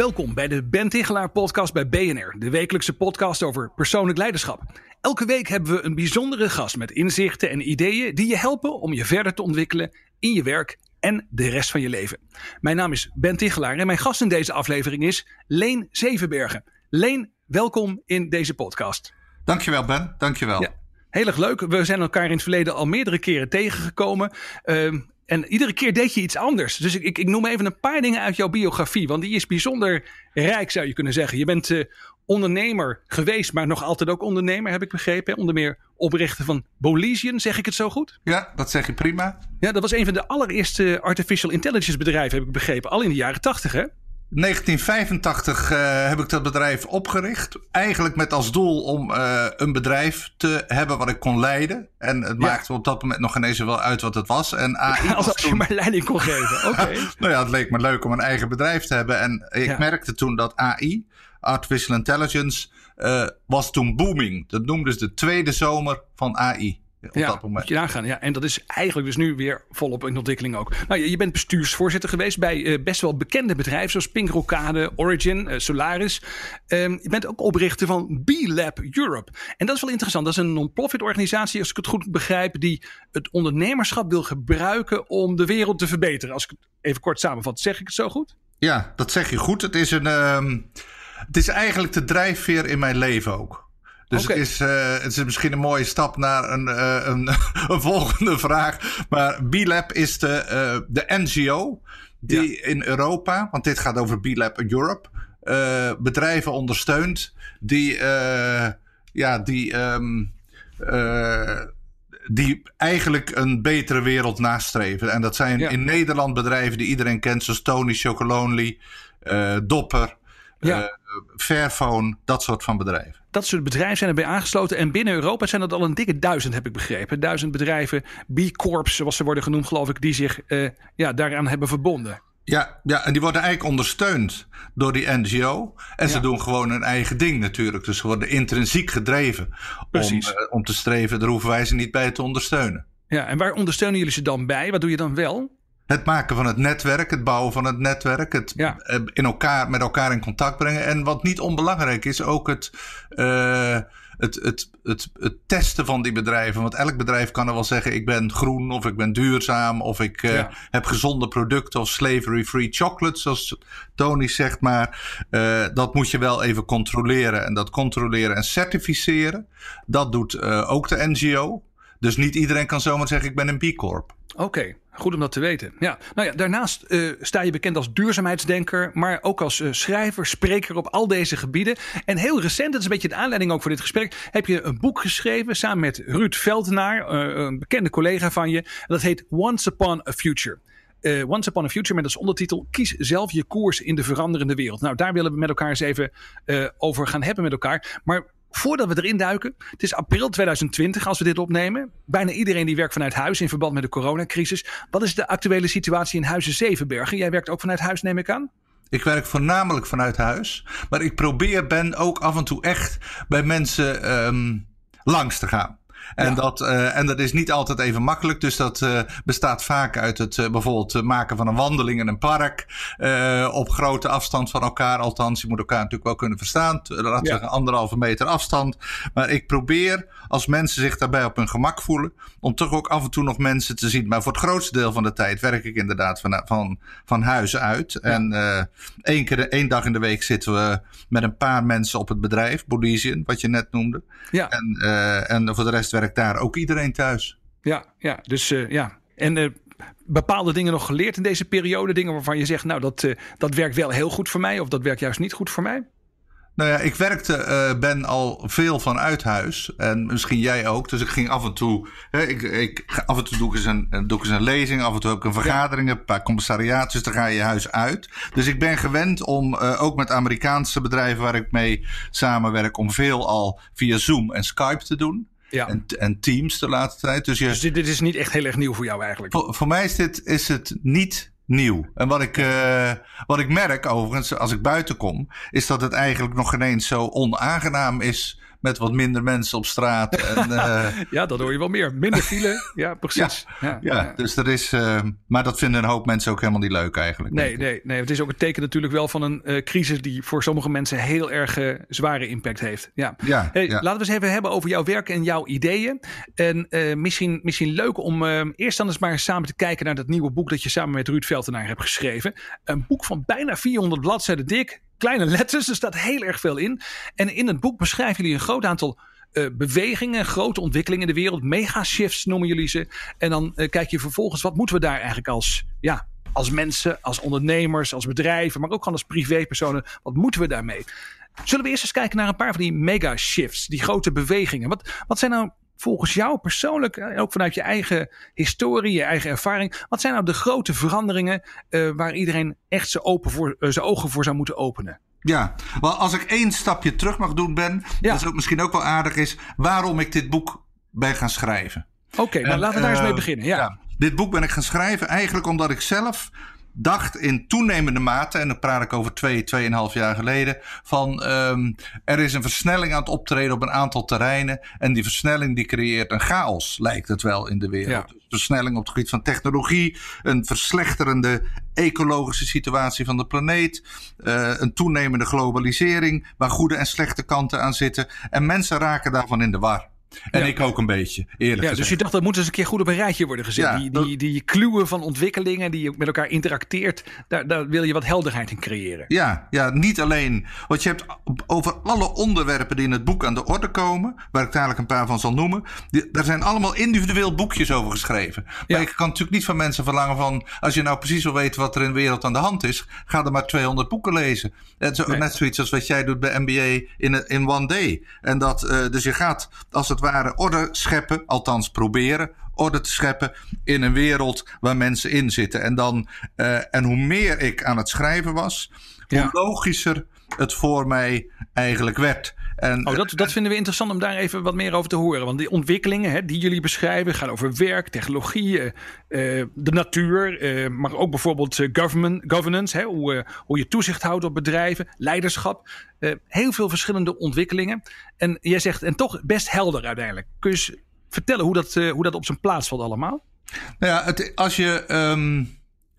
Welkom bij de Ben Tichelaar podcast bij BNR, de wekelijkse podcast over persoonlijk leiderschap. Elke week hebben we een bijzondere gast met inzichten en ideeën die je helpen om je verder te ontwikkelen in je werk en de rest van je leven. Mijn naam is Ben Tichelaar en mijn gast in deze aflevering is Leen Zevenbergen. Leen, welkom in deze podcast. Dankjewel Ben, dankjewel. Ja, heel erg leuk. We zijn elkaar in het verleden al meerdere keren tegengekomen. Uh, en iedere keer deed je iets anders. Dus ik, ik, ik, noem even een paar dingen uit jouw biografie. Want die is bijzonder rijk, zou je kunnen zeggen. Je bent uh, ondernemer geweest, maar nog altijd ook ondernemer, heb ik begrepen. Onder meer oprichter van Bolesian, zeg ik het zo goed? Ja, dat zeg je prima. Ja, dat was een van de allereerste artificial intelligence bedrijven, heb ik begrepen. Al in de jaren tachtig, hè? 1985 uh, heb ik dat bedrijf opgericht. Eigenlijk met als doel om uh, een bedrijf te hebben wat ik kon leiden. En het ja. maakte op dat moment nog ineens wel uit wat het was. En AI Als, je maar leiding kon geven. Oké. nou ja, het leek me leuk om een eigen bedrijf te hebben. En ik ja. merkte toen dat AI, Artificial Intelligence, uh, was toen booming. Dat noemden ze de tweede zomer van AI op ja, dat moment. Moet je nagaan. Ja, en dat is eigenlijk dus nu weer volop in ontwikkeling ook. Nou, je, je bent bestuursvoorzitter geweest bij uh, best wel bekende bedrijven zoals Pink Rocade, Origin, uh, Solaris. Um, je bent ook oprichter van B-Lab Europe. En dat is wel interessant. Dat is een non-profit organisatie, als ik het goed begrijp, die het ondernemerschap wil gebruiken om de wereld te verbeteren. Als ik het even kort samenvat, zeg ik het zo goed? Ja, dat zeg je goed. Het is, een, um, het is eigenlijk de drijfveer in mijn leven ook. Dus okay. het, is, uh, het is misschien een mooie stap naar een, uh, een, een, volgende vraag. Maar B-Lab is de, uh, de NGO die ja. in Europa, want dit gaat over B-Lab Europe, bedrijven ondersteunt die, ja, die, um, die eigenlijk een betere wereld nastreven. En dat zijn ja. in Nederland bedrijven die iedereen kent, zoals Tony Chocolonely, Dopper. Ja. Fairphone, dat soort van bedrijven dat soort bedrijven zijn erbij aangesloten. En binnen Europa zijn dat al een dikke duizend, heb ik begrepen. Duizend bedrijven, B-Corps, zoals ze worden genoemd, geloof ik, die zich uh, ja, daaraan hebben verbonden. Ja, ja, en die worden eigenlijk ondersteund door die NGO. En ja. ze doen gewoon hun eigen ding natuurlijk. Dus ze worden intrinsiek gedreven om, uh, om te streven. Daar hoeven wij ze niet bij te ondersteunen. Ja, en waar ondersteunen jullie ze dan bij? Wat doe je dan wel? Het maken van het netwerk, het bouwen van het netwerk, het ja. in elkaar, met elkaar in contact brengen. En wat niet onbelangrijk is, ook het, uh, het, het, het, het, testen van die bedrijven. Want elk bedrijf kan er wel zeggen: ik ben groen of ik ben duurzaam of ik uh, ja. heb gezonde producten of slavery-free chocolate, zoals Tony zegt. Maar uh, dat moet je wel even controleren. En dat controleren en certificeren, dat doet ook de NGO. Dus niet iedereen kan zomaar zeggen: ik ben een B Corp. Oké. Goed om dat te weten. Ja. Nou ja, daarnaast uh, sta je bekend als duurzaamheidsdenker, maar ook als uh, schrijver, spreker op al deze gebieden. En heel recent, dat is een beetje de aanleiding ook voor dit gesprek, heb je een boek geschreven samen met Ruud Veldenaar, uh, een bekende collega van je. Dat heet Once Upon a Future. Once Upon a Future met als ondertitel Kies zelf je koers in de veranderende wereld. Nou, daar willen we met elkaar eens even over gaan hebben met elkaar. Maar voordat we erin duiken, het is april 2020 als we dit opnemen. Bijna iedereen die werkt vanuit huis in verband met de coronacrisis. Wat is de actuele situatie in Huizen Zevenbergen? Jij werkt ook vanuit huis, neem ik aan? Ik werk voornamelijk vanuit huis. Maar ik probeer Ben ook af en toe echt bij mensen um, langs te gaan. En, ja. dat, uh, en dat is niet altijd even makkelijk. Dus dat uh, bestaat vaak uit het uh, bijvoorbeeld maken van een wandeling in een park. op grote afstand van elkaar. Althans, je moet elkaar natuurlijk wel kunnen verstaan. Laten we zeggen anderhalve meter afstand. Maar ik probeer, als mensen zich daarbij op hun gemak voelen, om toch ook af en toe nog mensen te zien. Maar voor het grootste deel van de tijd werk ik inderdaad van, van, van huis uit. Ja. En één, keer, één dag in de week zitten we met een paar mensen op het bedrijf. Bolesian, wat je net noemde. Ja. En, en voor de rest werkt daar ook iedereen thuis. Ja, ja dus uh, ja. En uh, bepaalde dingen nog geleerd in deze periode? Dingen waarvan je zegt, nou, dat, uh, dat werkt wel heel goed voor mij, of dat werkt juist niet goed voor mij? Nou ja, ik werkte, uh, ben al veel vanuit huis. En misschien jij ook. Dus ik ging af en toe. Hè, ik, ik, af en toe doe ik, eens een, doe ik eens een lezing. Af en toe ook een vergadering. Een paar commissariaten. Dus dan ga je je huis uit. Dus ik ben gewend om uh, ook met Amerikaanse bedrijven waar ik mee samenwerk. om veel al via Zoom en Skype te doen. Ja. En, en Teams de laatste tijd. Dus, je, dus dit, dit, is niet echt heel erg nieuw voor jou eigenlijk? Voor, voor mij is, dit, is het niet nieuw. En wat ik, uh, wat ik merk overigens als ik buiten kom, is dat het eigenlijk nog ineens zo onaangenaam is met wat minder mensen op straat. En, uh, ja, dat hoor je wel meer. Minder file. ja, precies. Ja, ja, ja, dus er is. Uh, maar dat vinden een hoop mensen ook helemaal niet leuk eigenlijk. Nee, nee, nee. Het is ook een teken natuurlijk wel van een uh, crisis die voor sommige mensen heel erg zware impact heeft. Ja. ja, hey, Laten we eens even hebben over jouw werk en jouw ideeën. En misschien, misschien leuk om eerst dan eens maar samen te kijken naar dat nieuwe boek dat je samen met Ruud Veltenaar hebt geschreven. Een boek van bijna 400 bladzijden dik kleine letters. Er staat heel erg veel in. En in het boek beschrijven jullie een groot aantal uh, bewegingen, grote ontwikkelingen in de wereld. Megashifts noemen jullie ze. En dan uh, kijk je vervolgens, wat moeten we daar eigenlijk als, ja, als mensen, als ondernemers, als bedrijven, maar ook gewoon als privépersonen, wat moeten we daarmee? Zullen we eerst eens kijken naar een paar van die megashifts, die grote bewegingen? Wat, wat zijn nou volgens jou persoonlijk, en ook vanuit je eigen historie, je eigen ervaring, wat zijn nou de grote veranderingen uh, waar iedereen echt zijn, open voor, uh, zijn ogen voor zou moeten openen? Ja, wel als ik één stapje terug mag doen, Ben, ja. dat is ook misschien ook wel aardig is, waarom ik dit boek ben gaan schrijven. Oké, okay, nou laten we daar eens mee beginnen. Ja. ja. Dit boek ben ik gaan schrijven eigenlijk omdat ik zelf dacht in toenemende mate, en dan praat ik over twee, tweeënhalf jaar geleden, van um, er is een versnelling aan het optreden op een aantal terreinen. En die versnelling die creëert een chaos, lijkt het wel in de wereld. Ja. Dus versnelling op het gebied van technologie, een verslechterende ecologische situatie van de planeet, uh, een toenemende globalisering, waar goede en slechte kanten aan zitten. En mensen raken daarvan in de war. En ik ook een beetje, eerlijk ja, Dus je dacht, dat moet eens een keer goed op een rijtje worden gezet. die, die, die kluwen van ontwikkelingen die je met elkaar interacteert, daar, daar wil je wat helderheid in creëren. Ja, ja, niet alleen. Want je hebt over alle onderwerpen die in het boek aan de orde komen, waar ik dadelijk een paar van zal noemen, die, daar zijn allemaal individueel boekjes over geschreven. Maar ik kan natuurlijk niet van mensen verlangen van, als je nou precies wil weten wat er in de wereld aan de hand is, ga er maar 200 boeken lezen. Is net zoiets als wat jij doet bij MBA in, in one day. En dat, uh, dus je gaat, als het ware orde scheppen, althans proberen orde te scheppen in een wereld waar mensen in zitten. En, dan, uh, en hoe meer ik aan het schrijven was, hoe logischer het voor mij eigenlijk werd. En, oh, dat, dat vinden we interessant om daar even wat meer over te horen. Want die ontwikkelingen hè, die jullie beschrijven gaan over werk, technologie, uh, de natuur, uh, maar ook bijvoorbeeld government, governance, hè, hoe, hoe je toezicht houdt op bedrijven, leiderschap. heel veel verschillende ontwikkelingen. En jij zegt, en toch best helder uiteindelijk. Kun je eens vertellen hoe dat, hoe dat op zijn plaats valt allemaal? Nou ja, het, als je. Um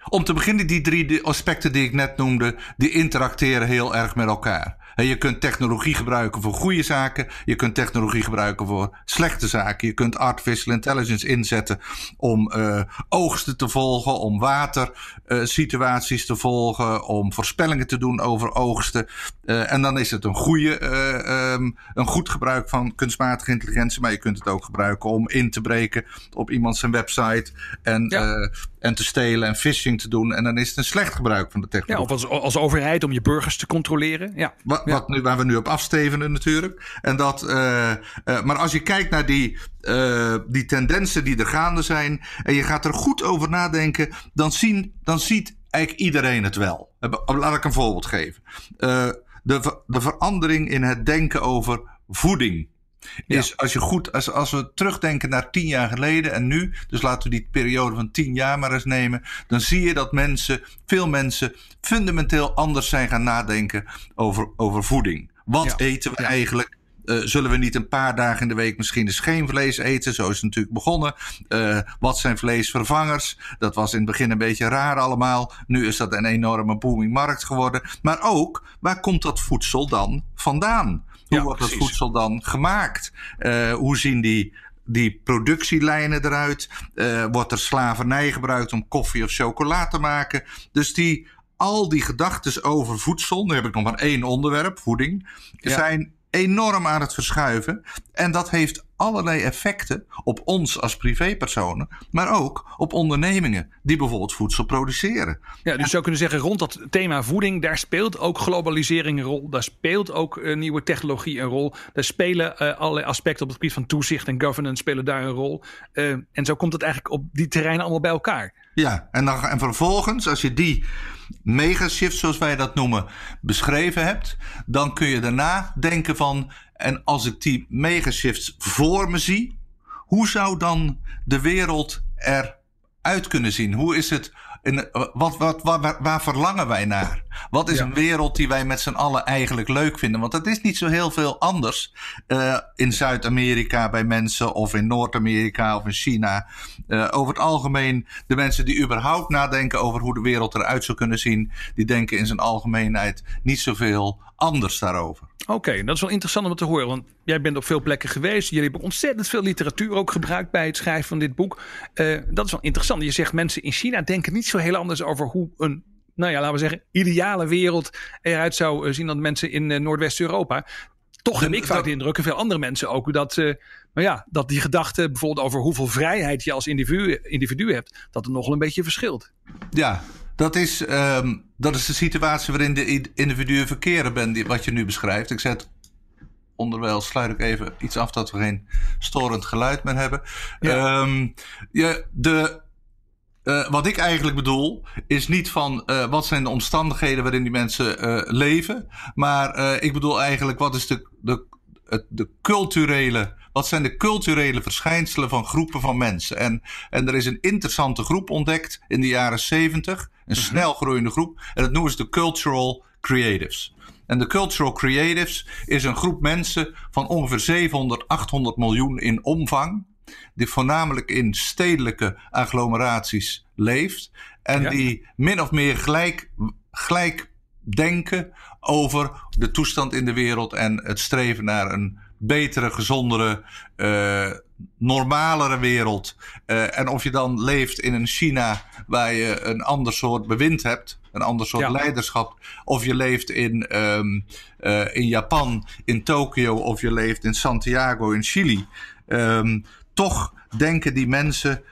om te beginnen, die drie aspecten die ik net noemde, die interacteren heel erg met elkaar. Je kunt technologie gebruiken voor goede zaken. Je kunt technologie gebruiken voor slechte zaken. Je kunt artificial intelligence inzetten om uh, oogsten te volgen, om watersituaties uh, te volgen, om voorspellingen te doen over oogsten. Uh, en dan is het een, goede, um, een goed gebruik van kunstmatige intelligentie. Maar je kunt het ook gebruiken om in te breken op iemand zijn website en, ja. En te stelen en phishing te doen. En dan is het een slecht gebruik van de technologie. Ja, of als, als overheid om je burgers te controleren. Ja. Wat, wat nu, waar we nu op afstevenen natuurlijk. En dat, uh, uh, maar als je kijkt naar die, uh, die tendensen die er gaande zijn. En je gaat er goed over nadenken. Dan, zien, dan ziet eigenlijk iedereen het wel. Laat ik een voorbeeld geven. de, de verandering in het denken over voeding. Is ja. als je goed, als, als we terugdenken naar tien jaar geleden en nu, dus laten we die periode van tien jaar maar eens nemen, dan zie je dat mensen, veel mensen, fundamenteel anders zijn gaan nadenken over, over voeding. Wat ja. eten we ja. eigenlijk? Uh, zullen we niet een paar dagen in de week misschien eens geen vlees eten? Zo is het natuurlijk begonnen. Uh, wat zijn vleesvervangers? Dat was in het begin een beetje raar allemaal. Nu is dat een enorme booming markt geworden. Maar ook, waar komt dat voedsel dan vandaan? Hoe ja, wordt precies. het voedsel dan gemaakt? Uh, hoe zien die die productielijnen eruit? Uh, wordt er slavernij gebruikt om koffie of chocola te maken? Dus die, al die gedachten over voedsel, nu heb ik nog maar één onderwerp, voeding, ja. zijn enorm aan het verschuiven. En dat heeft allerlei effecten op ons als privépersonen, maar ook op ondernemingen die bijvoorbeeld voedsel produceren. Ja, dus je zou kunnen zeggen, rond dat thema voeding, daar speelt ook globalisering een rol. Daar speelt ook nieuwe technologie een rol. Daar spelen uh, allerlei aspecten op het gebied van toezicht en governance spelen daar een rol. Uh, en zo komt het eigenlijk op die terreinen allemaal bij elkaar. Ja, en, dan, en vervolgens, als je die megashift, zoals wij dat noemen, beschreven hebt, dan kun je daarna denken van, en als ik die megashifts voor me zie, hoe zou dan de wereld eruit kunnen zien? Hoe is het in, wat, wat, waar, waar, verlangen wij naar? Wat is een wereld die wij met z'n allen eigenlijk leuk vinden? Want het is niet zo heel veel anders uh, in Zuid-Amerika bij mensen of in Noord-Amerika of in China. Uh, over het algemeen, de mensen die überhaupt nadenken over hoe de wereld eruit zou kunnen zien, die denken in zijn algemeenheid niet zoveel anders daarover. Oké, dat is wel interessant om te horen. Want jij bent op veel plekken geweest. Jullie hebben ontzettend veel literatuur ook gebruikt bij het schrijven van dit boek. Uh, dat is wel interessant. Je zegt mensen in China denken niet zo heel anders over hoe een, nou ja, laten we zeggen, ideale wereld eruit zou eh, zien dan mensen in uh, Noordwest-Europa. Toch heb ik vaak de indruk, en veel andere mensen ook, dat, uh, maar ja, dat die gedachte bijvoorbeeld over hoeveel vrijheid je als individu, individu hebt, dat het nogal een beetje verschilt. Ja, dat is, um, dat is de situatie waarin de individuen verkeren ben, wat je nu beschrijft. Ik zet onderwijl sluit ik even iets af dat we geen storend geluid meer hebben. Ja. Um, ja, de, uh, wat ik eigenlijk bedoel, is niet van uh, wat zijn de omstandigheden waarin die mensen uh, leven. Maar ik bedoel eigenlijk wat is de, de, de culturele wat zijn de culturele verschijnselen van groepen van mensen? En, en er is een interessante groep ontdekt in de jaren 70, een mhm. snel groeiende groep. En dat noemen ze de Cultural Creatives. En de Cultural Creatives is een groep mensen van ongeveer 700, 800 miljoen in omvang. Die voornamelijk in stedelijke agglomeraties leeft. En die min of meer gelijk, gelijk denken over de toestand in de wereld en het streven naar een betere, gezondere, uh, normalere wereld. Uh, en of je dan leeft in een China waar je een ander soort bewind hebt, een ander soort leiderschap, of je leeft in, um, uh, in Japan, in Tokio, of je leeft in Santiago, in Chili. Um, toch denken die mensen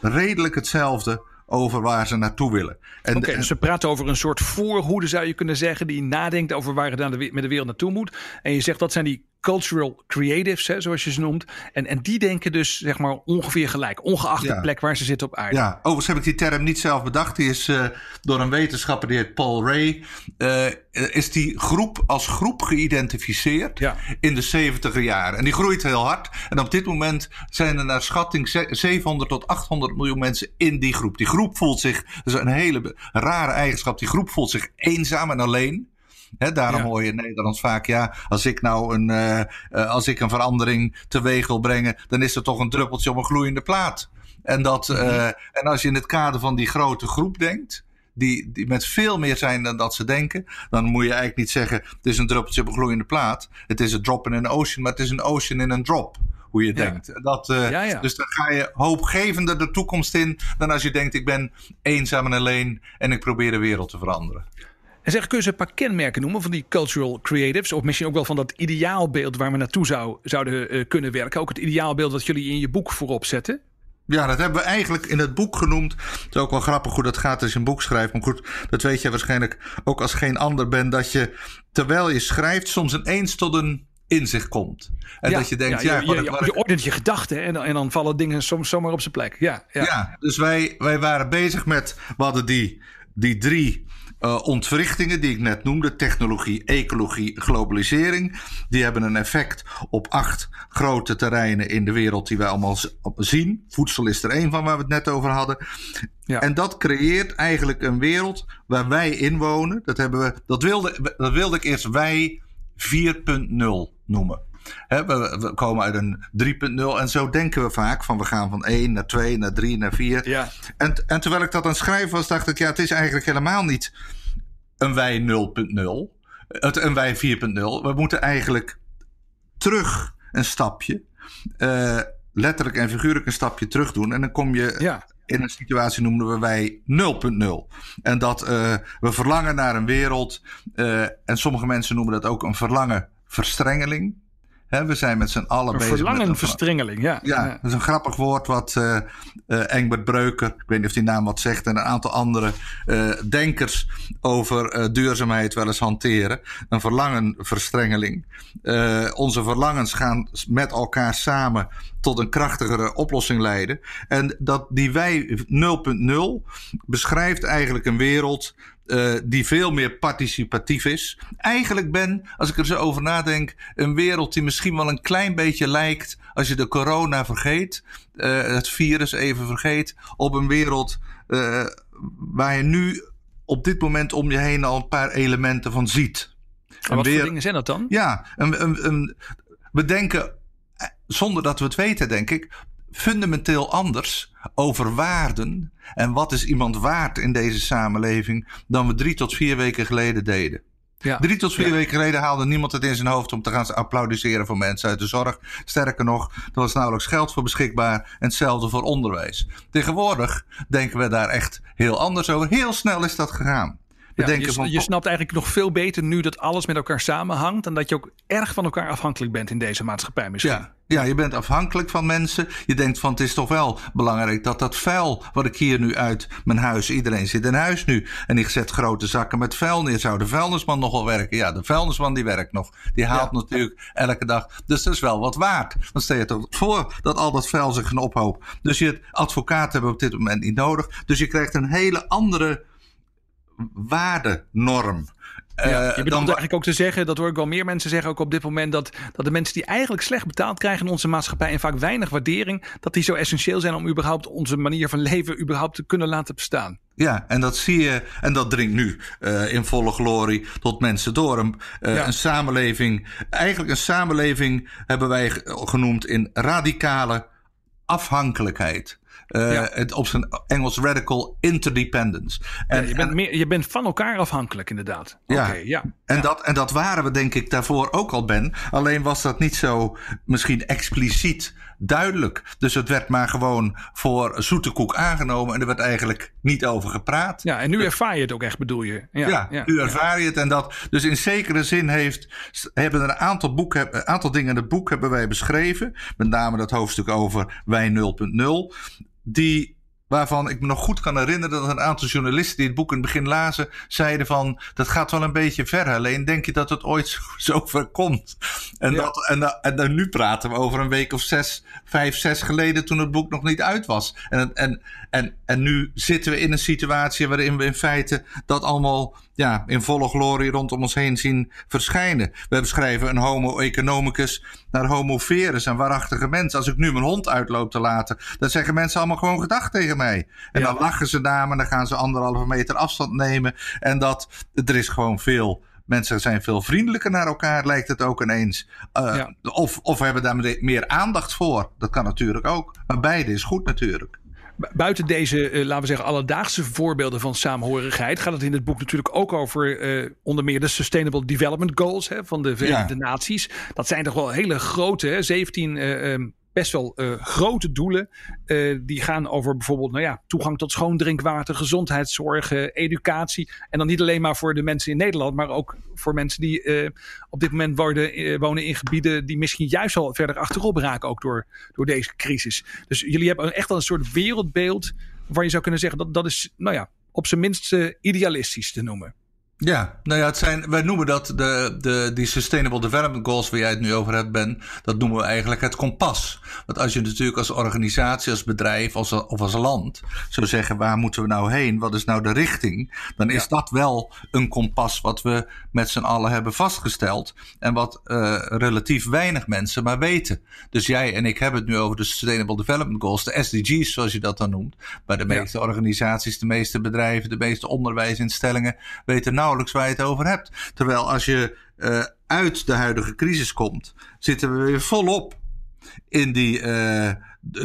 redelijk hetzelfde over waar ze naartoe willen. Oké, okay, dus we praten over een soort voorhoede, zou je kunnen zeggen, die nadenkt over waar het met de wereld naartoe moet. En je zegt dat zijn die cultural creatives, hè, zoals je ze noemt. En, en die denken dus zeg maar ongeveer gelijk, ongeacht de plek waar ze zitten op aarde. Ja, overigens heb ik die term niet zelf bedacht. Die is uh, door een wetenschapper, die heet Paul Ray, uh, is die groep als groep geïdentificeerd ja. in de 70 jaren. En die groeit heel hard. En op dit moment zijn er naar schatting 700 tot 800 miljoen mensen in die groep. Die groep voelt zich, dat is een hele rare eigenschap, die groep voelt zich eenzaam en alleen. He, daarom hoor je in Nederland vaak, ja, als ik nou een, uh, uh, als ik een verandering teweeg wil brengen, dan is er toch een druppeltje op een gloeiende plaat. En, dat, uh, en als je in het kader van die grote groep denkt, die, die met veel meer zijn dan dat ze denken, dan moet je eigenlijk niet zeggen: het is een druppeltje op een gloeiende plaat. Het is een drop in een ocean, maar het is een ocean in een drop hoe je ja. denkt. Dat, uh, ja, ja. Dus dan ga je hoopgevender de toekomst in dan als je denkt: ik ben eenzaam en alleen en ik probeer de wereld te veranderen. En zeg, kun je een paar kenmerken noemen van die cultural creatives? Of misschien ook wel van dat ideaalbeeld waar we naartoe zou, zouden uh, kunnen werken. Ook het ideaalbeeld dat jullie in je boek voorop zetten. Ja, dat hebben we eigenlijk in het boek genoemd. Het is ook wel grappig hoe dat gaat als je een boek schrijft. Maar goed, dat weet je waarschijnlijk ook als geen ander bent. Dat je terwijl je schrijft soms ineens tot een inzicht komt. En ja, dat je denkt, ja, je, ja, je, je ordent je gedachten en, en dan vallen dingen soms zomaar op zijn plek. Ja, ja. ja dus wij, wij waren bezig met, we hadden die, die drie uh, ontwrichtingen die ik net noemde, technologie, ecologie, globalisering, die hebben een effect op acht grote terreinen in de wereld die wij allemaal zien. Voedsel is er één van waar we het net over hadden. Ja. En dat creëert eigenlijk een wereld waar wij in wonen. Dat, hebben we, dat, wilde, dat wilde ik eerst wij 4.0 noemen. He, we, we, komen uit een 3.0 en zo denken we vaak van we gaan van 1 naar 2 naar 3 naar 4. Ja. En, en terwijl ik dat aan het schrijven was, dacht ik ja, het is eigenlijk helemaal niet een wij 0.0, een wij 4.0. We moeten eigenlijk terug een stapje, uh, letterlijk en figuurlijk een stapje terug doen en dan kom je ja in een situatie noemden we wij 0.0. En dat uh, we verlangen naar een wereld. Uh, en sommige mensen noemen dat ook een verlangen verstrengeling. We zijn met z'n allen een bezig. Verlangenverstrengeling, ja. Ja, dat is een grappig woord wat uh, uh, Engbert Breuker, ik weet niet of die naam wat zegt, en een aantal andere uh, denkers over duurzaamheid wel eens hanteren. Een verlangenverstrengeling. onze verlangens gaan met elkaar samen tot een krachtigere oplossing leiden. En dat die wij 0.0 beschrijft eigenlijk een wereld uh, die veel meer participatief is. Eigenlijk ben, als ik er zo over nadenk, een wereld die misschien wel een klein beetje lijkt, als je de corona vergeet, uh, het virus even vergeet, op een wereld uh, waar je nu op dit moment om je heen al een paar elementen van ziet. En wat voor dingen zijn dat dan? Ja, een, een, een, we denken, zonder dat we het weten, denk ik, fundamenteel anders over waarden en wat is iemand waard in deze samenleving dan we drie tot vier weken geleden deden. Ja. Drie tot vier weken geleden haalde niemand het in zijn hoofd om te gaan applaudisseren voor mensen uit de zorg. Sterker nog, er was nauwelijks geld voor beschikbaar en hetzelfde voor onderwijs. Tegenwoordig denken we daar echt heel anders over. Heel snel is dat gegaan. Ja, je, van, je, snapt eigenlijk nog veel beter nu dat alles met elkaar samenhangt. En dat je ook erg van elkaar afhankelijk bent in deze maatschappij misschien. Ja, ja, je bent afhankelijk van mensen. Je denkt van het is toch wel belangrijk dat dat vuil wat ik hier nu uit mijn huis. Iedereen zit in huis nu. En ik zet grote zakken met vuil neer. Zou de vuilnisman nog wel werken? Ja, de vuilnisman die werkt nog. Die haalt natuurlijk elke dag. Dus dat is wel wat waard. Dan stel je toch voor dat al dat vuil zich gaan ophoopt. Dus je advocaat hebben op dit moment niet nodig. Dus je krijgt een hele andere waardenorm. Ja, je eh, bedoelt eigenlijk ook te zeggen, dat hoor ik wel meer mensen zeggen ook op dit moment, dat, dat de mensen die eigenlijk slecht betaald krijgen in onze maatschappij en vaak weinig waardering, dat die zo essentieel zijn om überhaupt onze manier van leven überhaupt te kunnen laten bestaan. Ja, en dat zie je, en dat dringt nu uh, in volle glorie tot mensen door. Een, uh, een samenleving, eigenlijk een samenleving hebben wij genoemd in radicale afhankelijkheid. Uh, ja. het, op zijn Engels radical interdependence. En, ja, je, bent meer, je bent van elkaar afhankelijk, inderdaad. Ja, ja. En, Dat, en dat waren we denk ik daarvoor ook al, Ben. Alleen was dat niet zo misschien expliciet duidelijk. Dus het werd maar gewoon voor zoete koek aangenomen en er werd eigenlijk niet over gepraat. Ja, en nu ervaar je het ook echt, bedoel je? Ja, ja, nu ervaar je het. En dat, dus in zekere zin heeft, hebben er een aantal, boeken, een aantal dingen in het boek hebben wij beschreven. Met name dat hoofdstuk over wij 0.0 die waarvan ik me nog goed kan herinneren dat een aantal journalisten die het boek in het begin lazen, zeiden van dat gaat wel een beetje ver. Alleen denk je dat het ooit zo ver komt? En, dat, en, en, en, nu praten we over een week of zes, vijf, zes geleden toen het boek nog niet uit was. En, en, en, en nu zitten we in een situatie waarin we in feite dat allemaal ja, in volle glorie rondom ons heen zien verschijnen. We beschrijven een homo economicus naar homo verus, een waarachtige mens. Als ik nu mijn hond uitloop te laten, dan zeggen mensen allemaal gewoon gedacht tegen mij. En dan lachen ze naar me, dan gaan ze anderhalve meter afstand nemen. En dat, er is gewoon veel Mensen zijn veel vriendelijker naar elkaar, lijkt het ook ineens. Uh, of, of hebben daar meer aandacht voor. Dat kan natuurlijk ook. Maar beide is goed natuurlijk. Buiten deze, uh, laten we zeggen, alledaagse voorbeelden van saamhorigheid gaat het in het boek natuurlijk ook over uh, onder meer de Sustainable Development Goals hè, van de Verenigde Naties. Dat zijn toch wel hele grote, hè, 17 best wel uh, grote doelen. Uh, die gaan over bijvoorbeeld nou ja, toegang tot schoon drinkwater, gezondheidszorg, educatie. En dan niet alleen maar voor de mensen in Nederland, maar ook voor mensen die op dit moment worden, wonen in gebieden die misschien juist al verder achterop raken, ook door, door deze crisis. Dus jullie hebben echt al een soort wereldbeeld waar je zou kunnen zeggen dat dat is, nou ja, op zijn minst idealistisch te noemen. Ja, nou ja, het zijn, wij noemen dat de, de, die Sustainable Development Goals waar jij het nu over hebt, Ben. Dat noemen we eigenlijk het kompas. Want als je natuurlijk als organisatie, als bedrijf als, of als land zou zeggen, waar moeten we nou heen? Wat is nou de richting? Dan is dat wel een kompas wat we met z'n allen hebben vastgesteld. En wat uh, relatief weinig mensen maar weten. Dus jij en ik hebben het nu over de Sustainable Development Goals, de SDG's zoals je dat dan noemt. Maar de meeste organisaties, de meeste bedrijven, de meeste onderwijsinstellingen weten nou nauwelijks waar je het over hebt. Terwijl als je uh, uit de huidige crisis komt, zitten we weer volop in die uh,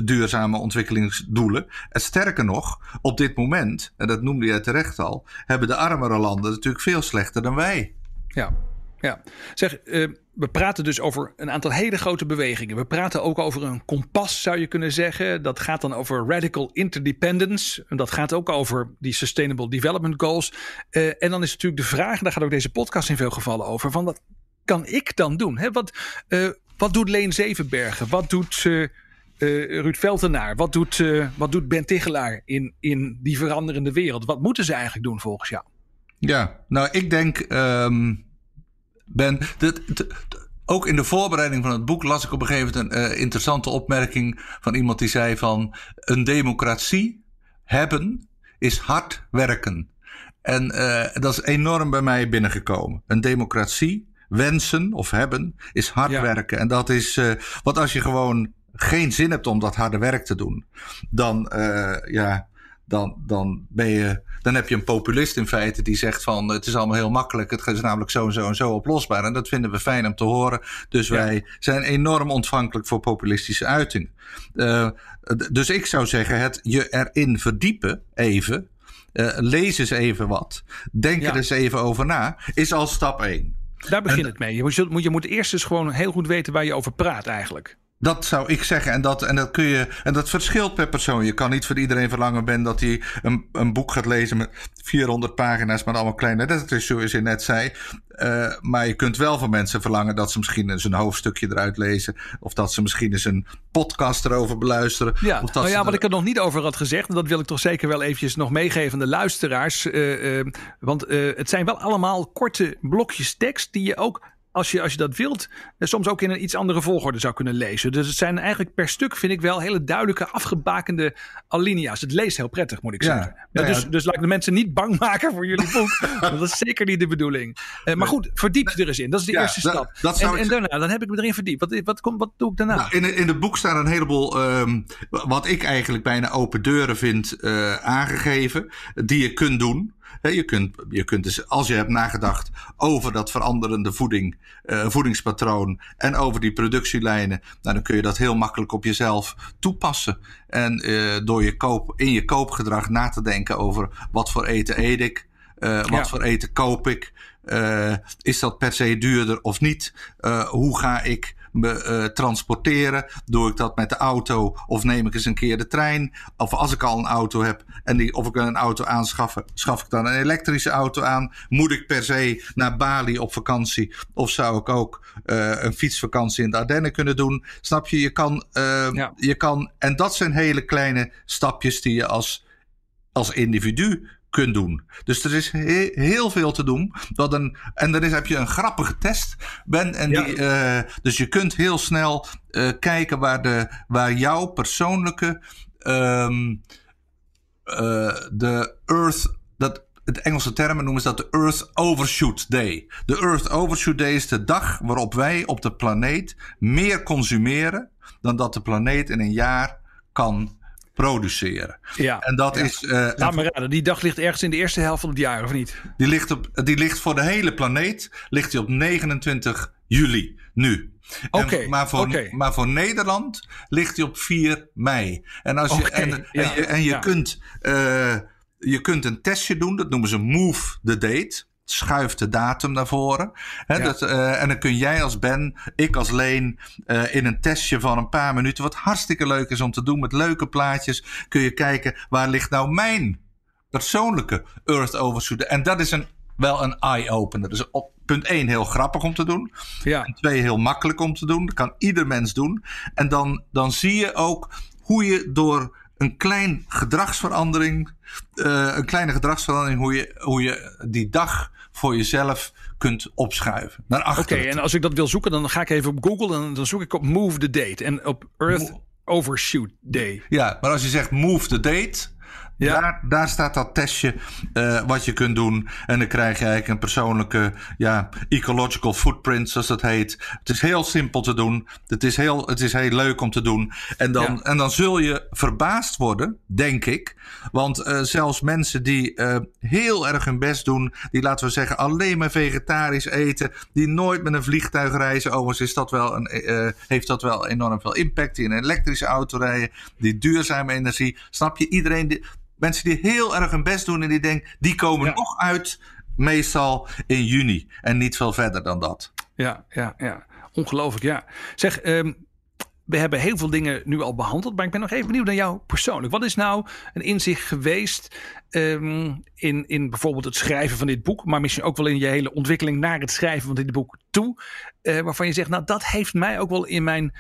duurzame ontwikkelingsdoelen. En sterker nog, op dit moment, en dat noemde jij terecht al, hebben de armere landen natuurlijk veel slechter dan wij. Ja, ja. Zeg, uh, we praten dus over een aantal hele grote bewegingen. We praten ook over een kompas, zou je kunnen zeggen. Dat gaat dan over radical interdependence. En dat gaat ook over die Sustainable Development Goals. Uh, en dan is natuurlijk de vraag, daar gaat ook deze podcast in veel gevallen over, van wat, kan ik dan doen? Hè? Wat, uh, wat doet Leen Zevenbergen? Wat doet Ruud Veltenaar? Wat doet, wat doet Ben Tichelaar in, in die veranderende wereld? Wat moeten ze eigenlijk doen volgens jou? Ja, nou ik denk, um, Ben, ook in de voorbereiding van het boek las ik op een gegeven moment een uh, interessante opmerking van iemand die zei van een democratie hebben is hard werken. En uh, dat is enorm bij mij binnengekomen. Een democratie wensen of hebben is hard ja. werken. En dat is, uh, wat als je gewoon geen zin hebt om dat harde werk te doen, dan, ja, dan, dan, ben je, dan heb je een populist in feite die zegt van het is allemaal heel makkelijk. Het is namelijk zo en zo en zo oplosbaar. En dat vinden we fijn om te horen. Dus ja. wij zijn enorm ontvankelijk voor populistische uitingen. Uh, dus ik zou zeggen, het je erin verdiepen even. Uh, lees eens even wat. Denk ja. er eens even over na. Is al stap 1. Daar begint het mee. Je moet, je moet eerst eens gewoon heel goed weten waar je over praat eigenlijk. Dat zou ik zeggen. En dat, en dat kun je. En dat verschilt per persoon. Je kan niet voor iedereen verlangen ben dat hij een, een boek gaat lezen met 400 pagina's met allemaal kleine letters, zoals je net zei. Uh, maar je kunt wel van mensen verlangen dat ze misschien eens een hoofdstukje eruit lezen. Of dat ze misschien eens een podcast erover beluisteren. Ja, of dat nou ja er... wat ik er nog niet over had gezegd. En dat wil ik toch zeker wel eventjes nog meegeven aan de luisteraars. Uh, uh, want het zijn wel allemaal korte blokjes tekst die je ook als je, als je dat wilt, soms ook in een iets andere volgorde zou kunnen lezen. Dus het zijn eigenlijk per stuk, vind ik wel, hele duidelijke, afgebakende alinea's. Het leest heel prettig, moet ik zeggen. Ja, ja, dus, dus laat ik de mensen niet bang maken voor jullie boek. dat is zeker niet de bedoeling. Uh, maar goed, verdiep je er eens in. Dat is de eerste stap. Dat, dat en, en, daarna, dan heb ik me erin verdiept. Wat, wat, wat, wat doe ik daarna? Nou, in, in het boek staan een heleboel, um, wat ik eigenlijk bijna open deuren vind, uh, aangegeven. Die je kunt doen. Je kunt, je kunt dus, als je hebt nagedacht over dat veranderende voeding, uh, voedingspatroon en over die productielijnen, nou, dan kun je dat heel makkelijk op jezelf toepassen. En uh, door je koop, in je koopgedrag na te denken over wat voor eten eet ik, uh, wat ja. voor eten koop ik, is dat per se duurder of niet, hoe ga ik me uh, transporteren? Doe ik dat met de auto of neem ik eens een keer de trein? Of als ik al een auto heb en die, of ik een auto aanschaffen, schaf ik dan een elektrische auto aan? Moet ik per se naar Bali op vakantie? Of zou ik ook uh, een fietsvakantie in de Ardennen kunnen doen? Snap je? Je kan, ja. je kan, en dat zijn hele kleine stapjes die je als, als individu kunt doen. Dus er is he heel veel te doen. Dat een, en dan is, heb je een grappige test. Ben, en ja. die, uh, dus je kunt heel snel uh, kijken waar, de, waar jouw persoonlijke. Um, uh, de Earth. Dat, het Engelse termen noemen ze dat de Earth Overshoot Day. De Earth Overshoot Day is de dag waarop wij op de planeet meer consumeren dan dat de planeet in een jaar kan produceren. Ja, en dat ja. is. Uh, Laat me raden, die dag ligt ergens in de eerste helft van het jaar, of niet? Die ligt, op, die ligt voor de hele planeet ligt die op 29 juli, nu. Okay, maar, voor, okay. maar voor Nederland ligt die op 4 mei. En, als je, okay, en, ja, en je, en je ja. kunt, uh, je kunt een testje doen, dat noemen ze Move the Date schuift de datum naar voren. Ja. dat, uh, en dan kun jij als Ben, ik als Leen, uh, in een testje van een paar minuten, wat hartstikke leuk is om te doen met leuke plaatjes, kun je kijken waar ligt nou mijn persoonlijke Earth Overshoot. En dat is een, wel een eye-opener. Dus op punt 1 heel grappig om te doen. Ja. En 2 heel makkelijk om te doen. Dat kan ieder mens doen. En dan, dan zie je ook hoe je door een klein gedragsverandering, uh, een kleine gedragsverandering, hoe je, hoe je die dag voor jezelf kunt opschuiven. Naar Oké, okay, en als ik dat wil zoeken, dan ga ik even op Google en dan zoek ik op Move the Date en op Earth Mo Overshoot Day. Ja, maar als je zegt Move the Date, ja. Daar, daar staat dat testje uh, wat je kunt doen. En dan krijg je eigenlijk een persoonlijke ja, ecological footprint, zoals dat heet. Het is heel simpel te doen. Het is heel, het is heel leuk om te doen. En dan, ja. en dan zul je verbaasd worden, denk ik. Want uh, zelfs mensen die uh, heel erg hun best doen, die laten we zeggen alleen maar vegetarisch eten, die nooit met een vliegtuig reizen. Overigens is dat wel een, heeft dat wel enorm veel impact. Die in een elektrische auto rijden, die duurzame energie. Snap je? Iedereen die, mensen die heel erg hun best doen en die denken, die komen ja. nog uit meestal in juni en niet veel verder dan dat. Ja, ja, ja. Ongelooflijk, ja. Zeg, um, we hebben heel veel dingen nu al behandeld, maar ik ben nog even benieuwd naar jou persoonlijk. Wat is nou een inzicht geweest ehm, in, in bijvoorbeeld het schrijven van dit boek, maar misschien ook wel in je hele ontwikkeling naar het schrijven van dit boek toe, uh, waarvan je zegt, nou dat heeft mij ook wel in mijn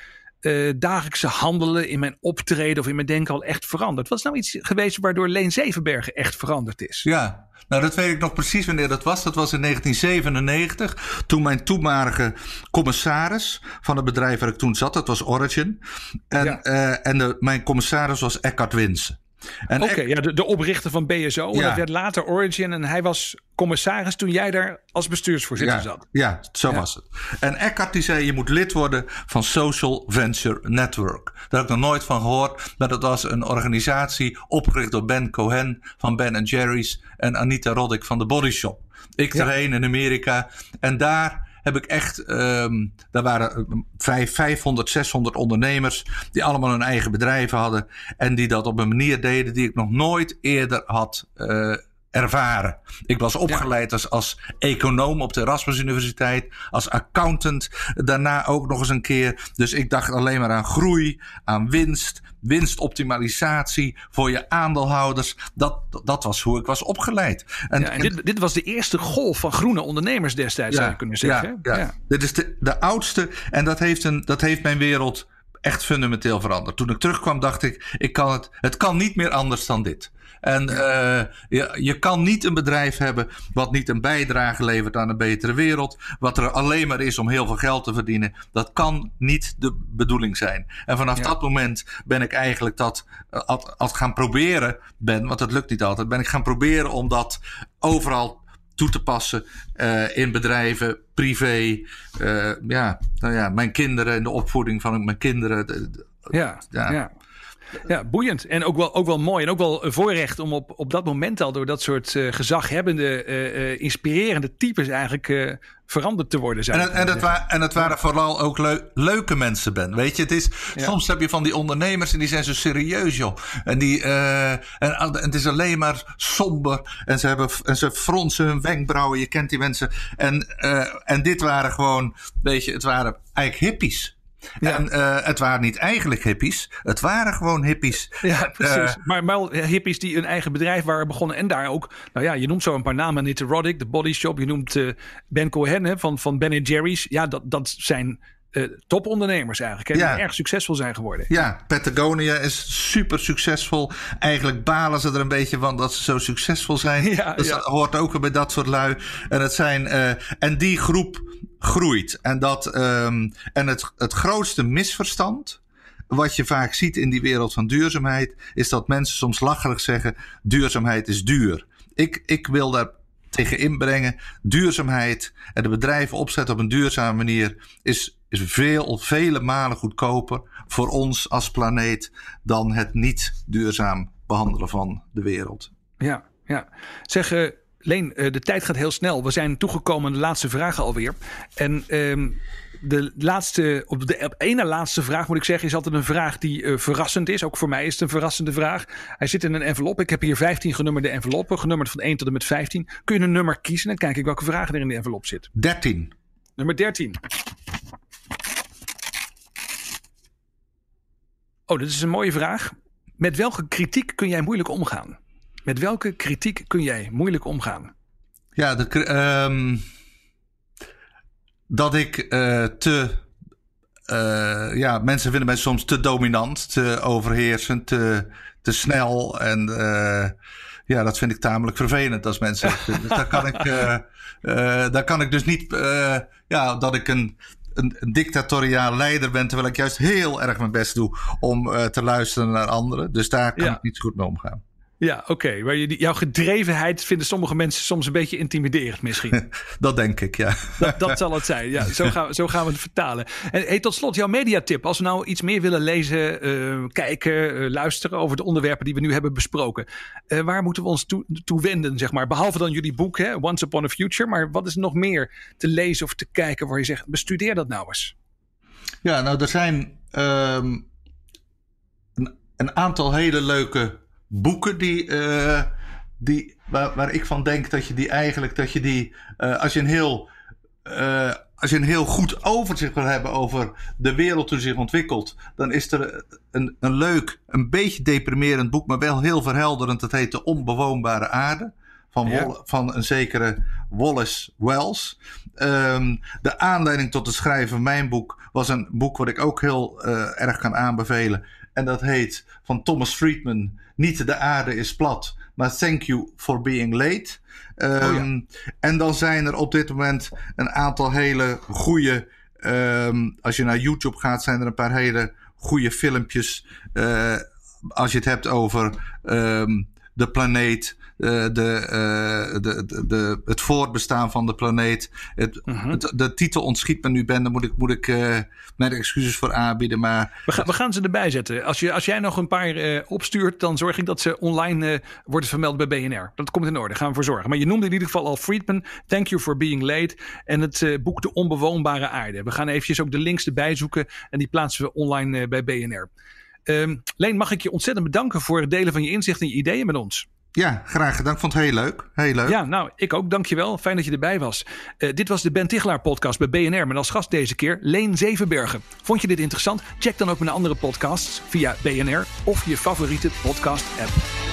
uh, dagelijkse handelen, in mijn optreden of in mijn denken al echt veranderd. Wat is nou iets geweest waardoor Leen Zevenbergen echt veranderd is? Ja, nou dat weet ik nog precies wanneer dat was. Dat was in 1997, toen mijn toenmalige commissaris van het bedrijf waar ik toen zat, dat was Origin. En, ja. uh, en de, mijn commissaris was Eckhart Winsen. Oké, ja, de, de oprichter van BSO. Ja. Dat werd later Origin en hij was commissaris toen jij daar als bestuursvoorzitter ja, zat. Ja, zo ja. was het. En Eckhart die zei, je moet lid worden van Social Venture Network. Daar heb ik nog nooit van gehoord. Maar dat was een organisatie opgericht door Ben Cohen van Ben Jerry's en Anita Roddick van The Body Shop. Ik erheen in Amerika en daar heb ik echt, um, daar waren 500, 600 ondernemers die allemaal hun eigen bedrijven hadden en die dat op een manier deden die ik nog nooit eerder had uh, ervaren. Ik was opgeleid ja. als, als econoom op de Erasmus Universiteit, als accountant, daarna ook nog eens een keer. Dus ik dacht alleen maar aan groei, aan winst, winstoptimalisatie voor je aandeelhouders. Dat, dat was hoe ik was opgeleid. En, ja, en dit, dit, was de eerste golf van groene ondernemers destijds, ja, zou je kunnen zeggen. Ja, ja. Dit is de, de oudste en dat heeft, een, dat heeft mijn wereld echt fundamenteel veranderd. Toen ik terugkwam dacht ik, ik kan het, het kan niet meer anders dan dit. En uh, je, je kan niet een bedrijf hebben wat niet een bijdrage levert aan een betere wereld. Wat er alleen maar is om heel veel geld te verdienen. Dat kan niet de bedoeling zijn. En vanaf ja. dat moment ben ik eigenlijk dat al, al gaan proberen ben, want het lukt niet altijd, ben ik gaan proberen om dat overal toe te passen uh, in bedrijven, privé. Uh, ja, nou ja, mijn kinderen en de opvoeding van mijn kinderen. De, de, ja, ja. ja. Ja, boeiend. En ook wel, ook wel mooi. En ook wel een voorrecht om op, op dat moment al door dat soort uh, gezaghebbende, uh, uh, inspirerende types eigenlijk veranderd te worden. En, en, het wa en het waren vooral ook leu leuke mensen, Ben. Weet je, het is, ja. soms heb je van die ondernemers en die zijn zo serieus, joh. En, die, en, en het is alleen maar somber. En ze, hebben, en ze fronsen hun wenkbrauwen. Je kent die mensen. En, en dit waren gewoon, weet je, het waren eigenlijk hippies. Ja. En uh, het waren niet eigenlijk hippies, het waren gewoon hippies. Ja, precies. Uh, maar wel hippies die een eigen bedrijf waren begonnen en daar ook, nou ja, je noemt zo een paar namen, Anita Roddick, de Body Shop, je noemt uh, Ben Cohen hè, van, van Ben Jerry's. Ja, dat, dat zijn topondernemers eigenlijk. Hè, ja. Die erg succesvol zijn geworden. Ja, Patagonia is super succesvol. Eigenlijk balen ze er een beetje van dat ze zo succesvol zijn. Ja, dus ja. dat hoort ook bij dat soort lui. En, het zijn, en die groep groeit. En, dat, um, en het, het grootste misverstand wat je vaak ziet in die wereld van duurzaamheid, is dat mensen soms lacherig zeggen: duurzaamheid is duur. Ik, ik wil daar tegen inbrengen. Duurzaamheid en de bedrijven opzetten op een duurzame manier is, is veel, vele malen goedkoper voor ons als planeet dan het niet duurzaam behandelen van de wereld. Ja, ja. Zeg, Leen, uh, de tijd gaat heel snel. We zijn toegekomen aan de laatste vragen alweer. En uh, de laatste, op de op ene laatste vraag moet ik zeggen, is altijd een vraag die uh, verrassend is. Ook voor mij is het een verrassende vraag. Hij zit in een envelop. Ik heb hier 15 genummerde enveloppen, genummerd van 1 tot en met 15. Kun je een nummer kiezen en kijk ik welke vragen er in de envelop zit. 13. Nummer 13. Oh, dit is een mooie vraag. Met welke kritiek kun jij moeilijk omgaan? Met welke kritiek kun jij moeilijk omgaan? Ja, de, um, dat ik uh, te. Uh, ja, mensen vinden mij soms te dominant, te overheersend, te, te snel. En uh, ja, dat vind ik tamelijk vervelend als mensen dat vinden. Dus daar kan ik, daar kan ik dus niet. ja, dat ik een, een, een, dictatoriaal leider ben, terwijl ik juist heel erg mijn best doe om te luisteren naar anderen. Dus daar kan ja. ik niet goed mee omgaan. Ja, oké. Okay. Maar jouw gedrevenheid vinden sommige mensen soms een beetje intimiderend misschien. dat denk ik, ja. Dat, dat zal het zijn. Ja, zo gaan, zo gaan we het vertalen. En hey, tot slot, jouw mediatip. Als we nou iets meer willen lezen, uh, kijken, uh, luisteren over de onderwerpen die we nu hebben besproken. Uh, waar moeten we ons toe, toe, wenden, zeg maar? Behalve dan jullie boek, hè, Once Upon a Future. Maar wat is er nog meer te lezen of te kijken waar je zegt, bestudeer dat nou eens? Ja, nou er zijn um, een, een aantal hele leuke boeken die, uh, die, waar, waar ik van denk dat je die eigenlijk, dat je die, uh, als je een heel, uh, als je een heel goed overzicht wil hebben over de wereld hoe zich ontwikkelt, dan is er een, een leuk, een beetje deprimerend boek, maar wel heel verhelderend. Dat heet De Onbewoonbare Aarde. Van, Ja. van een zekere Wallace Wells. Ehm, de aanleiding tot het schrijven van mijn boek was een boek wat ik ook heel eh, erg kan aanbevelen. En dat heet van Thomas Friedman. Niet de aarde is plat, maar thank you for being late. Ehm, En dan zijn er op dit moment een aantal hele goede. ehm, als je naar YouTube gaat, zijn er een paar hele goede filmpjes. eh, als je het hebt over ehm, de planeet. eh, de, eh, de, de, de, het voortbestaan van de planeet. Het, Mhm. het- de titel ontschiet me nu, Ben. Daar moet ik, moet ik eh, mijn excuses voor aanbieden. Maar We, gaan we gaan ze erbij zetten. Als, je, als jij nog een paar opstuurt, dan zorg ik dat ze online worden vermeld bij BNR. Dat komt in orde, gaan we voor zorgen. Maar je noemde in ieder geval al Friedman, Thank You for Being Late. En het boek De Onbewoonbare Aarde. We gaan eventjes ook de links erbij zoeken en die plaatsen we online bij BNR. Ehm, Leen, mag ik je ontzettend bedanken voor het delen van je inzicht en je ideeën met ons. ja, graag gedaan. Ik vond het heel leuk. Heel leuk. Ja, nou, ik ook. Dankjewel. Fijn dat je erbij was. Eh, dit was de Ben Tichelaar podcast bij BNR. Met als gast deze keer Leen Zevenbergen. Vond je dit interessant? Check dan ook mijn andere podcasts via BNR of je favoriete podcast app.